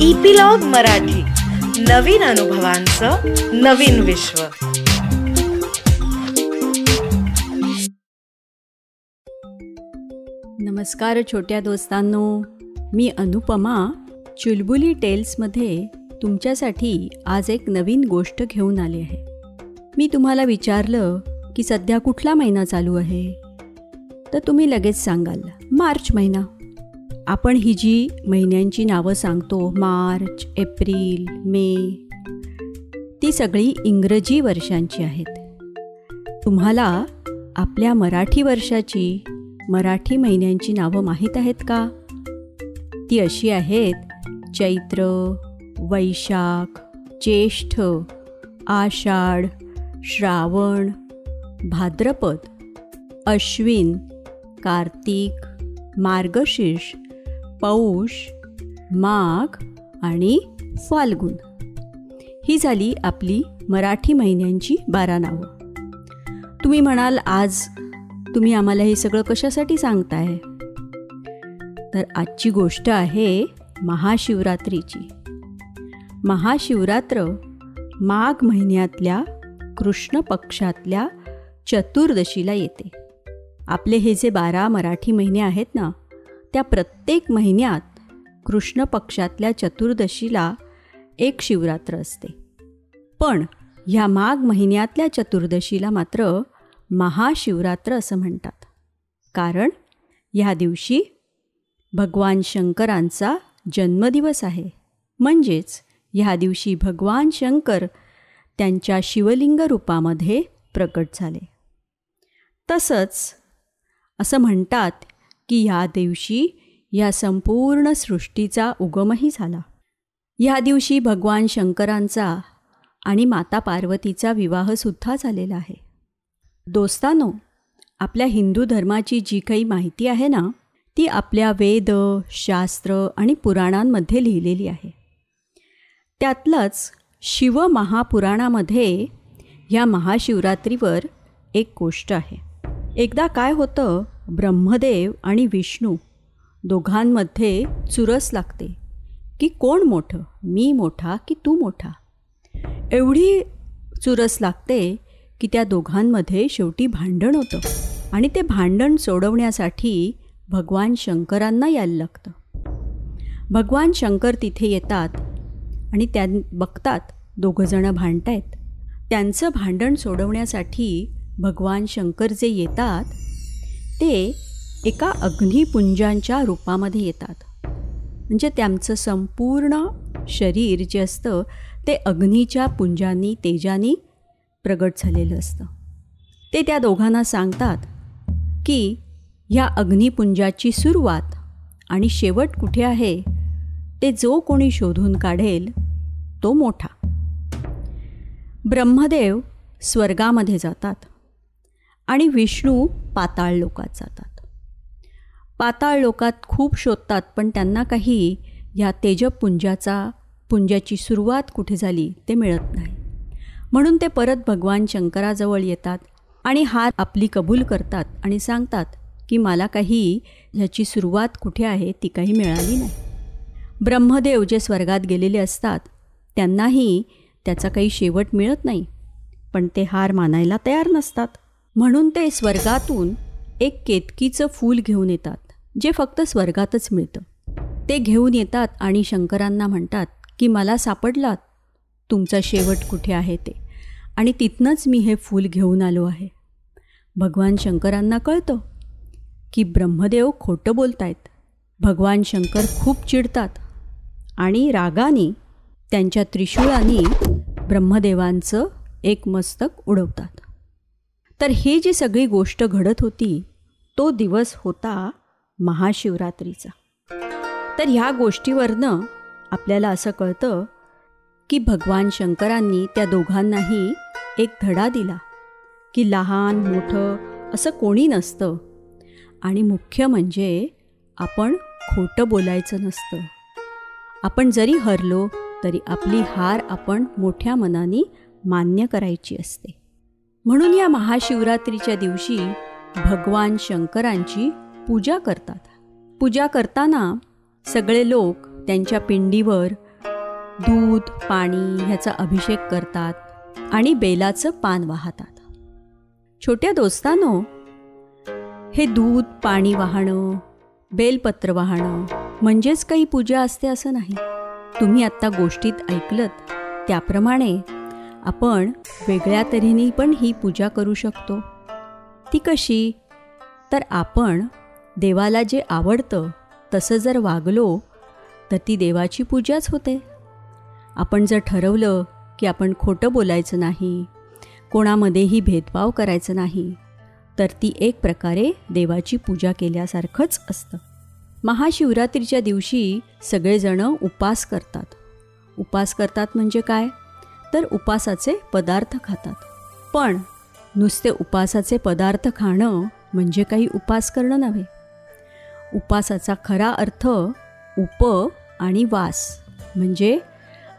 Epilogue Marathi. नवीन अनुभवांचं नवीन विश्व. नमस्कार छोट्या दोस्तांनो. मी अनुपमा चुलबुली टेल्समध्ये तुमच्यासाठी आज एक नवीन गोष्ट घेऊन आली आहे. मी तुम्हाला विचारलं की सध्या कुठला महिना चालू आहे? तर तुम्ही लगेच सांगाल मार्च महिना. आपण ही जी महिन्यांची नावं सांगतो मार्च एप्रिल मे ती सगळी इंग्रजी वर्षांची आहेत. तुम्हाला आपल्या मराठी वर्षाची मराठी महिन्यांची नावं माहीत आहेत का? ती अशी आहेत चैत्र वैशाख ज्येष्ठ आषाढ श्रावण भाद्रपद अश्विन कार्तिक मार्गशीर्ष पौष माघ आणि फाल्गुन. ही झाली आपली मराठी महिन्यांची बारा नावं. तुम्ही म्हणाल आज तुम्ही आम्हाला हे सगळं कशासाठी सांगताय? तर आजची गोष्ट आहे महाशिवरात्रीची. महाशिवरात्र माघ महिन्यातल्या कृष्ण पक्षातल्या चतुर्दशीला येते. आपले हे जे बारा मराठी महिने आहेत ना त्या प्रत्येक महिन्यात कृष्ण पक्षातल्या चतुर्दशीला एक शिवरात्र असते. पण ह्या माघ महिन्यातल्या चतुर्दशीला मात्र महाशिवरात्र असं म्हणतात. कारण ह्या दिवशी भगवान शंकरांचा जन्मदिवस आहे. म्हणजेच ह्या दिवशी भगवान शंकर त्यांच्या शिवलिंग रूपामध्ये प्रकट झाले. तसंच असं म्हणतात की ह्या दिवशी या संपूर्ण सृष्टीचा उगमही झाला. ह्या दिवशी भगवान शंकरांचा आणि माता पार्वतीचा विवाहसुद्धा झालेला आहे. दोस्तानो आपल्या हिंदू धर्माची जी काही माहिती आहे ना ती आपल्या वेद शास्त्र आणि पुराणांमध्ये लिहिलेली आहे. त्यातलंच शिवमहापुराणामध्ये ह्या महाशिवरात्रीवर एक गोष्ट आहे. एकदा काय होतं ब्रह्मदेव आणि विष्णू दोघांमध्ये चुरस लागते. की कोण मोठं? मी मोठा की तू मोठा? एवढी चुरस लागते की त्या दोघांमध्ये शेवटी भांडण होतं आणि ते भांडण सोडवण्यासाठी भगवान शंकरांना यायला लागतं. भगवान शंकर तिथे येतात आणि त्या बघतात दोघंजणं भांडतायत. त्यांचं भांडण सोडवण्यासाठी भगवान शंकर जे येतात ते एका अग्निपुंजांच्या रूपामध्ये येतात. म्हणजे त्यांचं संपूर्ण शरीर जे असतं ते अग्नीच्या पुंजांनी तेजानी प्रगट झालेलं असतं. ते त्या दोघांना सांगतात की ह्या अग्निपुंजाची सुरुवात आणि शेवट कुठे आहे ते जो कोणी शोधून काढेल तो मोठा. ब्रह्मदेव स्वर्गामध्ये जातात. आणि विष्णू पाताळ लोकात जातात. पाताळ लोकात खूप शोधतात पण त्यांना काही ह्या तेजपुंजाचा पुंजाची सुरुवात कुठे झाली ते मिळत नाही. म्हणून ते परत भगवान शंकराजवळ येतात आणि हार आपली कबूल करतात आणि सांगतात की मला काही ह्याची सुरुवात कुठे आहे ती काही मिळाली नाही. ब्रह्मदेव जे स्वर्गात गेलेले असतात त्यांनाही त्याचा काही शेवट मिळत नाही पण ते हार मानायला तयार नसतात. म्हणून ते स्वर्गातून एक केतकीचं फूल घेऊन येतात जे फक्त स्वर्गातच मिळतं. ते घेऊन येतात आणि शंकरांना म्हणतात की मला सापडलात. तुमचा शेवट कुठे आहे ते? आणि तिथनंच मी हे फूल घेऊन आलो आहे. भगवान शंकरांना कळतं की ब्रह्मदेव खोटं बोलतायत. भगवान शंकर खूप चिडतात आणि रागाने त्यांच्या त्रिशूळाने ब्रह्मदेवांचं एक मस्तक उडवतात. तर हे जी सगळी गोष्ट घडत होती तो दिवस होता महाशिवरात्रीचा. तर ह्या गोष्टीवरनं आपल्याला असं कळतं की भगवान शंकरांनी त्या दोघांनाही एक धडा दिला की लहान मोठं असं कोणी नसतं. आणि मुख्य म्हणजे आपण खोटं बोलायचं नसतं. आपण जरी हरलो तरी आपली हार आपण मोठ्या मनाने मान्य करायची असते. म्हणून या महाशिवरात्रीच्या दिवशी भगवान शंकरांची पूजा करतात. पूजा करताना सगळे लोक त्यांच्या पिंडीवर दूध पाणी ह्याचा अभिषेक करतात आणि बेलाचं पान वाहतात. छोट्या दोस्तांनो हे दूध पाणी वाहणं बेलपत्र वाहणं म्हणजेच काही पूजा असते असं नाही. तुम्ही आत्ता गोष्टीत ऐकलत त्याप्रमाणे आपण वेगळ्या तऱ्हेने पण ही पूजा करू शकतो. ती कशी? तर आपण देवाला जे आवडतं तसं जर वागलो तर ती देवाची पूजाच होते. आपण जर ठरवलं की आपण खोटं बोलायचं नाही कोणामध्येही भेदभाव करायचं नाही तर ती एक प्रकारे देवाची पूजा केल्यासारखंच असतं. महाशिवरात्रीच्या दिवशी सगळेजणं उपास करतात. उपास करतात म्हणजे काय? तर उपासाचे पदार्थ खातात. पण नुसते उपासाचे पदार्थ खाणं म्हणजे काही उपास करणं नव्हे. उपासाचा खरा अर्थ उप आणि वास. म्हणजे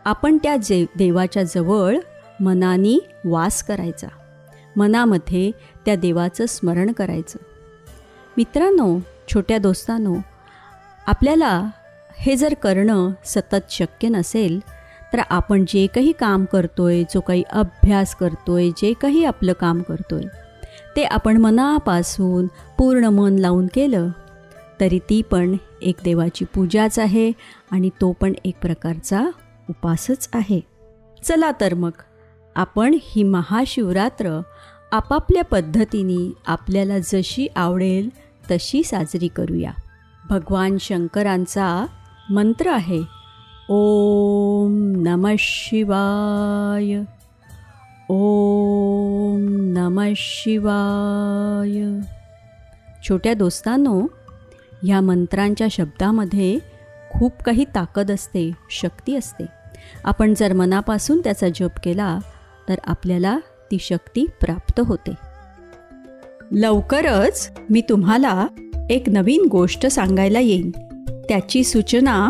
आपण त्या जे देवाच्या जवळ मनानी वास करायचा. मनामध्ये त्या देवाचं स्मरण करायचं. मित्रांनो छोट्या दोस्तांनो आपल्याला हे जर करणं सतत शक्य नसेल तर आपण जे काही काम करतोय जो काही अभ्यास करतोय जे काही आपलं काम करतोय ते आपण मनापासून पूर्ण मन लावून केलं तरी ती पण एक देवाची पूजाच आहे आणि तो पण एक प्रकारचा उपासच आहे. चला तर मग आपण ही महाशिवरात्र आपापल्या पद्धतीने आपल्याला जशी आवडेल तशी साजरी करूया. भगवान शंकरांचा मंत्र आहे ओम नम शिवाय। ओम नम शिवाय। छोट्या दोस्तांनो ह्या मंत्रांच्या शब्दामध्ये खूप काही ताकद असते शक्ती असते. आपण जर मनापासून त्याचा जप केला तर आपल्याला ती शक्ती प्राप्त होते. लवकरच मी तुम्हाला एक नवीन गोष्ट सांगायला येईन. त्याची सूचना